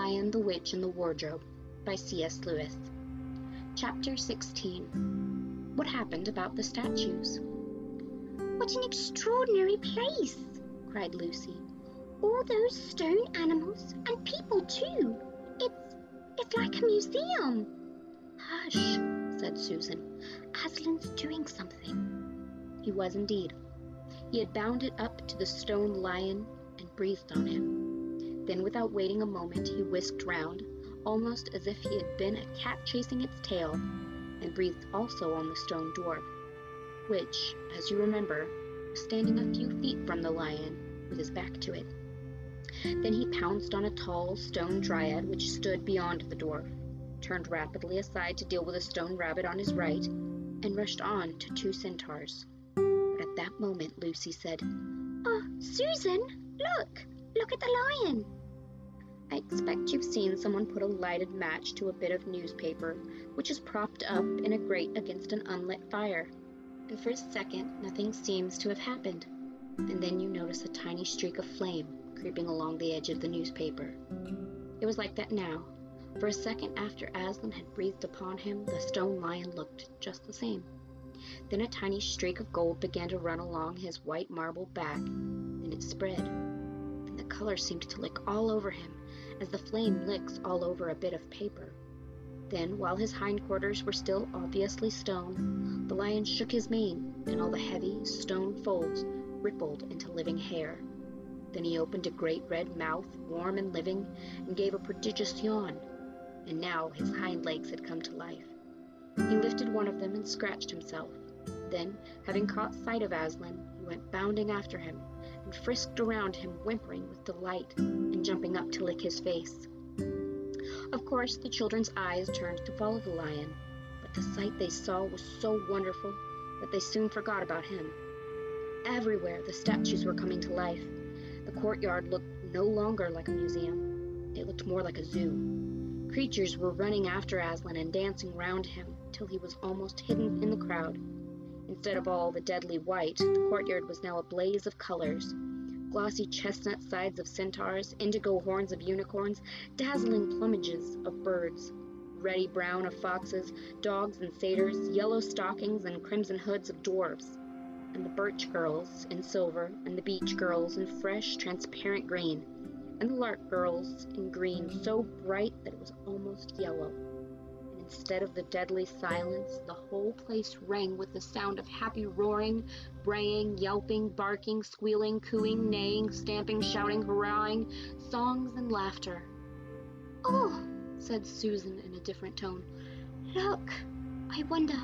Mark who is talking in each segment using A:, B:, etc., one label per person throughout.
A: Lion, the Witch, and the Wardrobe by C.S. Lewis. Chapter 16 What Happened About the Statues?
B: What an extraordinary place! cried Lucy. All those stone animals and people too. It's it's like a museum.
A: Hush, said Susan. Aslan's doing something. He was indeed. He had bounded up to the stone lion and breathed on him. Then, without waiting a moment, he whisked round, almost as if he had been a cat chasing its tail, and breathed also on the stone dwarf, which, as you remember, was standing a few feet from the lion, with his back to it. Then he pounced on a tall stone dryad which stood beyond the dwarf, turned rapidly aside to deal with a stone rabbit on his right, and rushed on to two centaurs. But at that moment Lucy said,
B: Oh, Susan, look! Look at the lion!
A: I expect you've seen someone put a lighted match to a bit of newspaper which is propped up in a grate against an unlit fire. And for a second nothing seems to have happened, and then you notice a tiny streak of flame creeping along the edge of the newspaper. It was like that now. For a second after Aslan had breathed upon him, the stone lion looked just the same. Then a tiny streak of gold began to run along his white marble back, and it spread. And the color seemed to lick all over him, as the flame licks all over a bit of paper. Then, while his hindquarters were still obviously stone, the lion shook his mane, and all the heavy stone folds rippled into living hair. Then he opened a great red mouth, warm and living, and gave a prodigious yawn. And now his hind legs had come to life. He lifted one of them and scratched himself. Then, having caught sight of Aslan, he went bounding after him, and frisked around him, whimpering with delight, and jumping up to lick his face. Of course, the children's eyes turned to follow the lion, but the sight they saw was so wonderful that they soon forgot about him. Everywhere the statues were coming to life. The courtyard looked no longer like a museum. It looked more like a zoo. Creatures were running after Aslan and dancing round him till he was almost hidden in the crowd. Instead of all the deadly white, the courtyard was now a blaze of colors. Glossy chestnut sides of centaurs, indigo horns of unicorns, dazzling plumages of birds, ruddy brown of foxes, dogs and satyrs, yellow stockings and crimson hoods of dwarfs and the birch girls in silver, and the beech girls in fresh, transparent green, and the larch girls in green so bright that it was almost yellow. Instead of the deadly silence, the whole place rang with the sound of happy roaring, braying, yelping, barking, squealing, cooing, neighing, stamping, shouting, hurrahing, songs and laughter.
B: Oh,
A: said Susan in a different tone.
B: Look, I wonder,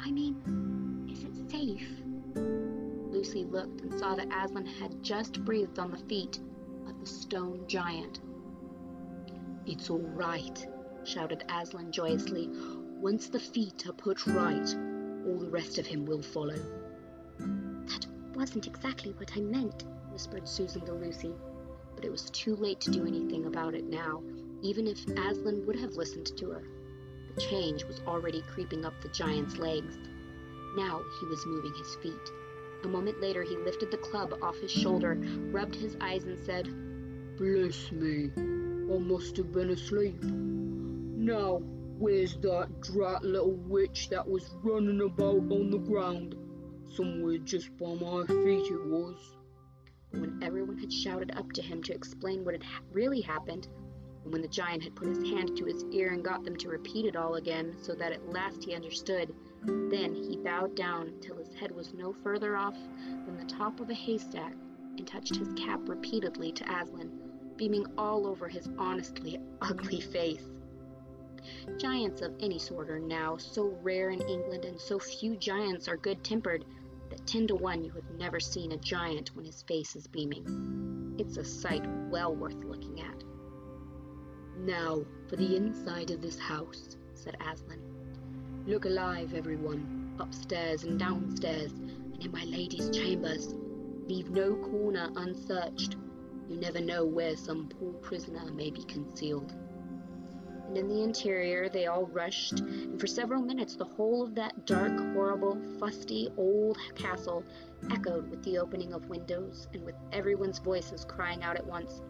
B: I mean, is it safe?
A: Lucy looked and saw that Aslan had just breathed on the feet of the stone giant. It's all right, shouted Aslan joyously. Once the feet are put right, all the rest of him will follow.
B: That wasn't exactly what I meant, whispered Susan to Lucy.
A: But it was too late to do anything about it now, even if Aslan would have listened to her. The change was already creeping up the giant's legs. Now he was moving his feet. A moment later, he lifted the club off his shoulder, rubbed his eyes, and said,
C: Bless me, I must have been asleep. Now, where's that drat little witch that was running about on the ground? Somewhere just by my feet it was.
A: When everyone had shouted up to him to explain what had ha- really happened, and when the giant had put his hand to his ear and got them to repeat it all again so that at last he understood, then he bowed down till his head was no further off than the top of a haystack and touched his cap repeatedly to Aslan, beaming all over his honestly ugly face. Giants of any sort are now so rare in England, and so few giants are good tempered that ten to one you have never seen a giant when his face is beaming. It's a sight well worth looking at. Now for the inside of this house, said Aslan. Look alive, everyone, upstairs and downstairs, and in my lady's chambers. Leave no corner unsearched. You never know where some poor prisoner may be concealed. And in the interior they all rushed, and for several minutes the whole of that dark, horrible, fusty old castle echoed with the opening of windows and with everyone's voices crying out at once,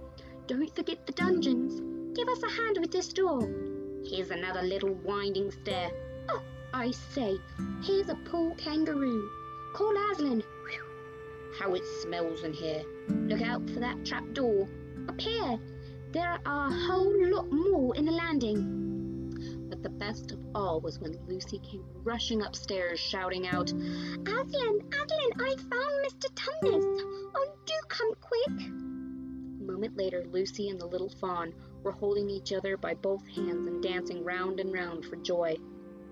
A: Don't forget the dungeons!
B: give us a hand with this door.
A: Here's another little winding stair.
B: Oh, I say, here's a poor kangaroo. Call Aslan. Whew.
A: How it smells in here. Look out for that trap door.
B: Up here, there are a whole lot more in the landing.
A: But the best of all was when Lucy came rushing upstairs, shouting out,
B: Aslan, Aslan, I found Mr. Tumnus. Oh, do come quick.
A: A moment later, Lucy and the little fawn were holding each other by both hands and dancing round and round for joy.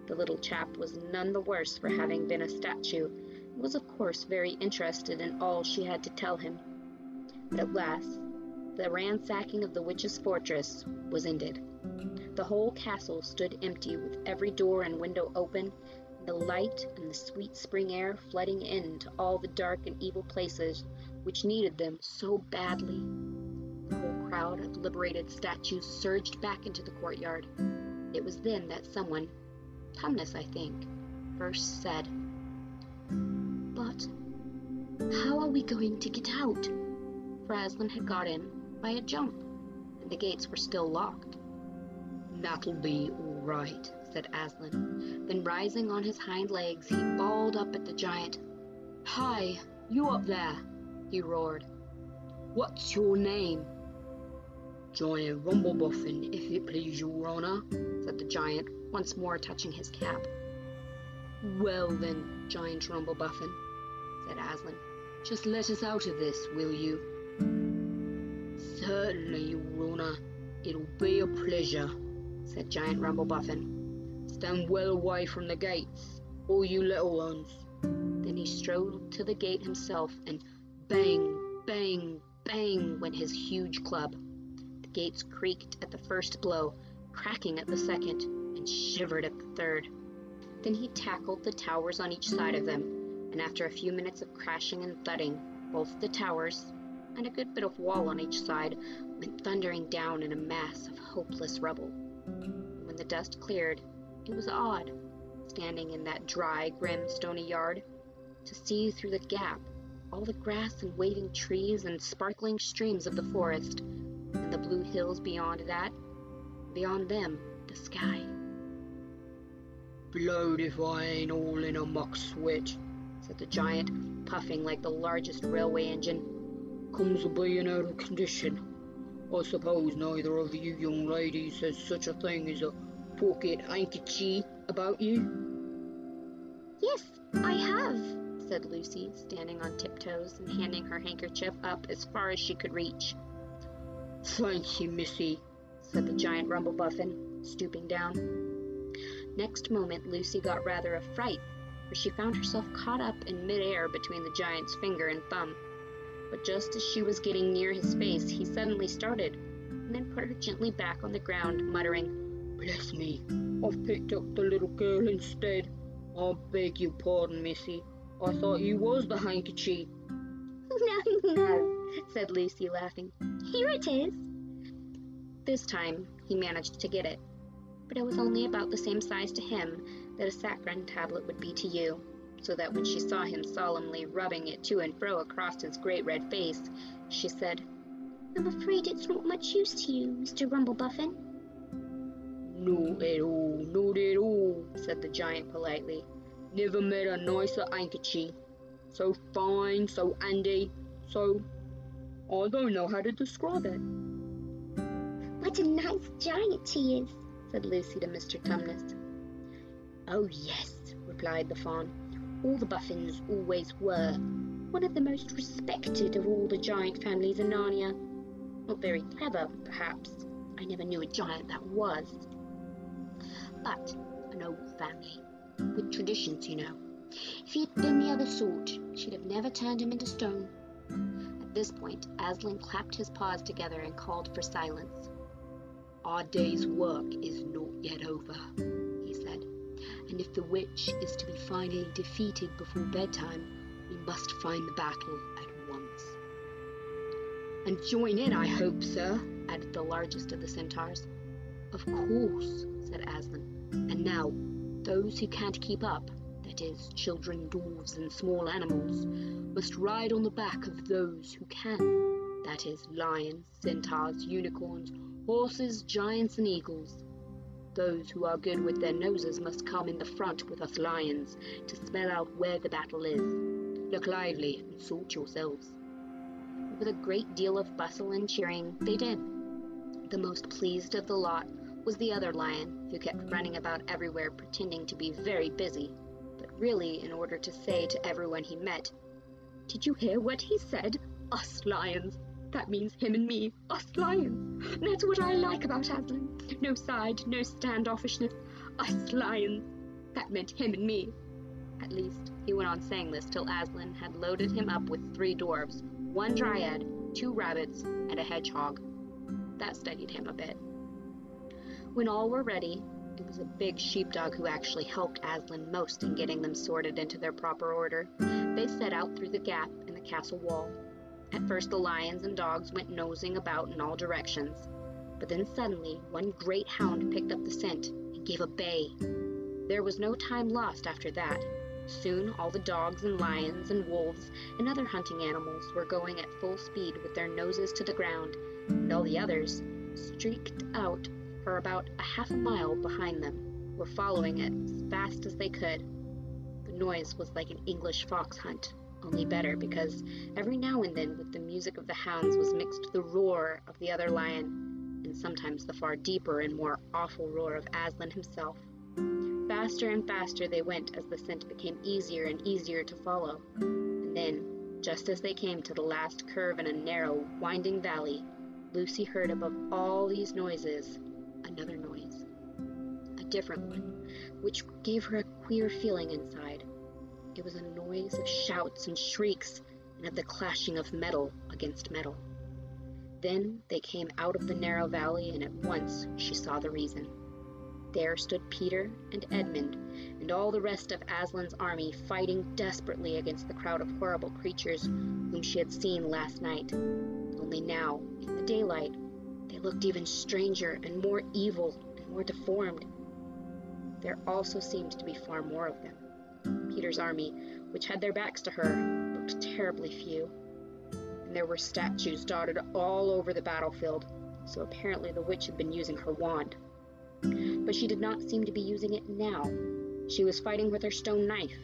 A: The little chap was none the worse for having been a statue, and was of course very interested in all she had to tell him. But at last, the ransacking of the witch's fortress was ended. The whole castle stood empty, with every door and window open, and the light and the sweet spring air flooding in to all the dark and evil places which needed them so badly. The whole crowd of liberated statues surged back into the courtyard. It was then that someone, Tumnus, I think, first said, But how are we going to get out? For Aslan had got in by a jump, and the gates were still locked. That'll be all right, said Aslan. Then rising on his hind legs, he bawled up at the giant. Hi, you up there, he roared. What's your name? Giant Rumblebuffin, if it please your honour, said the giant, once more touching his cap. Well then, Giant Rumblebuffin, said Aslan, just let us out of this, will you? Certainly, honour. It'll be a pleasure, said Giant Rumblebuffin. Stand well away from the gates, all you little ones. Then he strode to the gate himself, and bang, bang, bang went his huge club. The gates creaked at the first blow, cracking at the second, and shivered at the third. Then he tackled the towers on each side of them, and after a few minutes of crashing and thudding, both the towers and a good bit of wall on each side went thundering down in a mass of hopeless rubble. When the dust cleared, it was odd, standing in that dry, grim, stony yard, to see through the gap all the grass and waving trees and sparkling streams of the forest, and the blue hills beyond that, beyond them, the sky. Blowed if I ain't all in a muck sweat, said the giant, puffing like the largest railway engine. Comes of being out of condition. I suppose neither of you young ladies has such a thing as a pocket handkerchief about you?
B: Yes, I have,
A: said Lucy, standing on tiptoes and handing her handkerchief up as far as she could reach. Thank you, Missy, said the giant Rumblebuffin, stooping down. Next moment, Lucy got rather a fright, for she found herself caught up in midair between the giant's finger and thumb. But just as she was getting near his face, he suddenly started, and then put her gently back on the ground, muttering, Bless me, I've picked up the little girl instead. I beg your pardon, Missy. I thought you was the handkerchief.
B: No, no, said Lucy, laughing. Here it is.
A: This time he managed to get it, but it was only about the same size to him that a saccharine tablet would be to you, so that when she saw him solemnly rubbing it to and fro across his great red face, she said,
B: I'm afraid it's not much use to you, Mr. Rumblebuffin.
C: Not at all, not at all, said the giant politely. Never met a nicer handkerchief. So fine, so handy, so... I don't know how to describe it.
B: What a nice giant he is,
A: said Lucy to Mr. Tumnus. Oh, yes, replied the fawn. All the Buffins always were. One of the most respected of all the giant families in Narnia. Not very clever, perhaps. I never knew a giant that was. But an old family. With traditions, you know. If he'd been the other sort, she'd have never turned him into stone. At this point, Aslan clapped his paws together and called for silence. Our day's work is not yet over, he and if the witch is to be finally defeated before bedtime, we must find the battle at once. And join in, I hope, sir, added the largest of the centaurs. Of course, said Aslan. And now, those who can't keep up, that is, children, dwarfs, and small animals, must ride on the back of those who can, that is, lions, centaurs, unicorns, horses, giants, and eagles. Those who are good with their noses must come in the front with us lions to smell out where the battle is. Look lively and sort yourselves. With a great deal of bustle and cheering, they did. The most pleased of the lot was the other lion, who kept running about everywhere pretending to be very busy, but really in order to say to everyone he met, Did you hear what he said? Us lions! That means him and me, us lions. That's what I like about Aslan. No side, no standoffishness. Us lions. That meant him and me. At least, he went on saying this till Aslan had loaded him up with three dwarfs, one dryad, two rabbits, and a hedgehog. That steadied him a bit. When all were ready, it was a big sheepdog who actually helped Aslan most in getting them sorted into their proper order. They set out through the gap in the castle wall. At first, the lions and dogs went nosing about in all directions, but then suddenly one great hound picked up the scent and gave a bay. There was no time lost after that. Soon all the dogs and lions and wolves and other hunting animals were going at full speed with their noses to the ground, and all the others, streaked out for about a half a mile behind them, were following it as fast as they could. The noise was like an English fox hunt only better because every now and then with the music of the hounds was mixed the roar of the other lion, and sometimes the far deeper and more awful roar of Aslan himself. Faster and faster they went as the scent became easier and easier to follow. And then, just as they came to the last curve in a narrow, winding valley, Lucy heard above all these noises another noise. A different one, which gave her a queer feeling inside. It was a noise of shouts and shrieks and of the clashing of metal against metal. Then they came out of the narrow valley, and at once she saw the reason. There stood Peter and Edmund and all the rest of Aslan's army fighting desperately against the crowd of horrible creatures whom she had seen last night. Only now, in the daylight, they looked even stranger and more evil and more deformed. There also seemed to be far more of them. Peter's army, which had their backs to her, looked terribly few. And there were statues dotted all over the battlefield, so apparently the witch had been using her wand. But she did not seem to be using it now. She was fighting with her stone knife.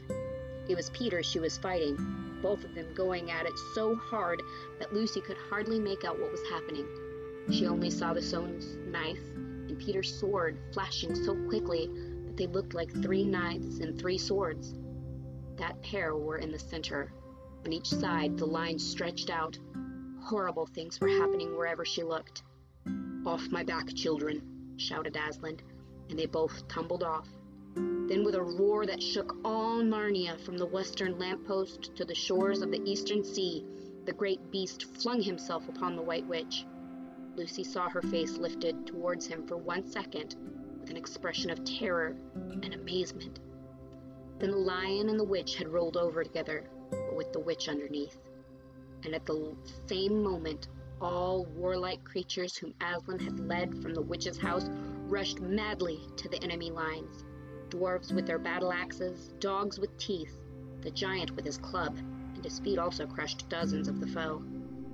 A: It was Peter she was fighting, both of them going at it so hard that Lucy could hardly make out what was happening. She only saw the stone knife and Peter's sword flashing so quickly that they looked like three knives and three swords. That pair were in the center. On each side, the lines stretched out. Horrible things were happening wherever she looked. Off my back, children, shouted Aslan, and they both tumbled off. Then, with a roar that shook all Narnia from the western lamppost to the shores of the eastern sea, the great beast flung himself upon the White Witch. Lucy saw her face lifted towards him for one second with an expression of terror and amazement. Then the lion and the witch had rolled over together, but with the witch underneath. And at the same moment, all warlike creatures whom Aslan had led from the witch's house rushed madly to the enemy lines. Dwarves with their battle axes, dogs with teeth, the giant with his club, and his feet also crushed dozens of the foe.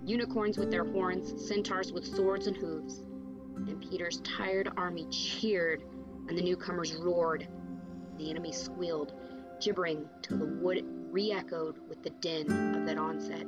A: Unicorns with their horns, centaurs with swords and hooves. And Peter's tired army cheered, and the newcomers roared. The enemy squealed, gibbering till the wood re echoed with the din of that onset.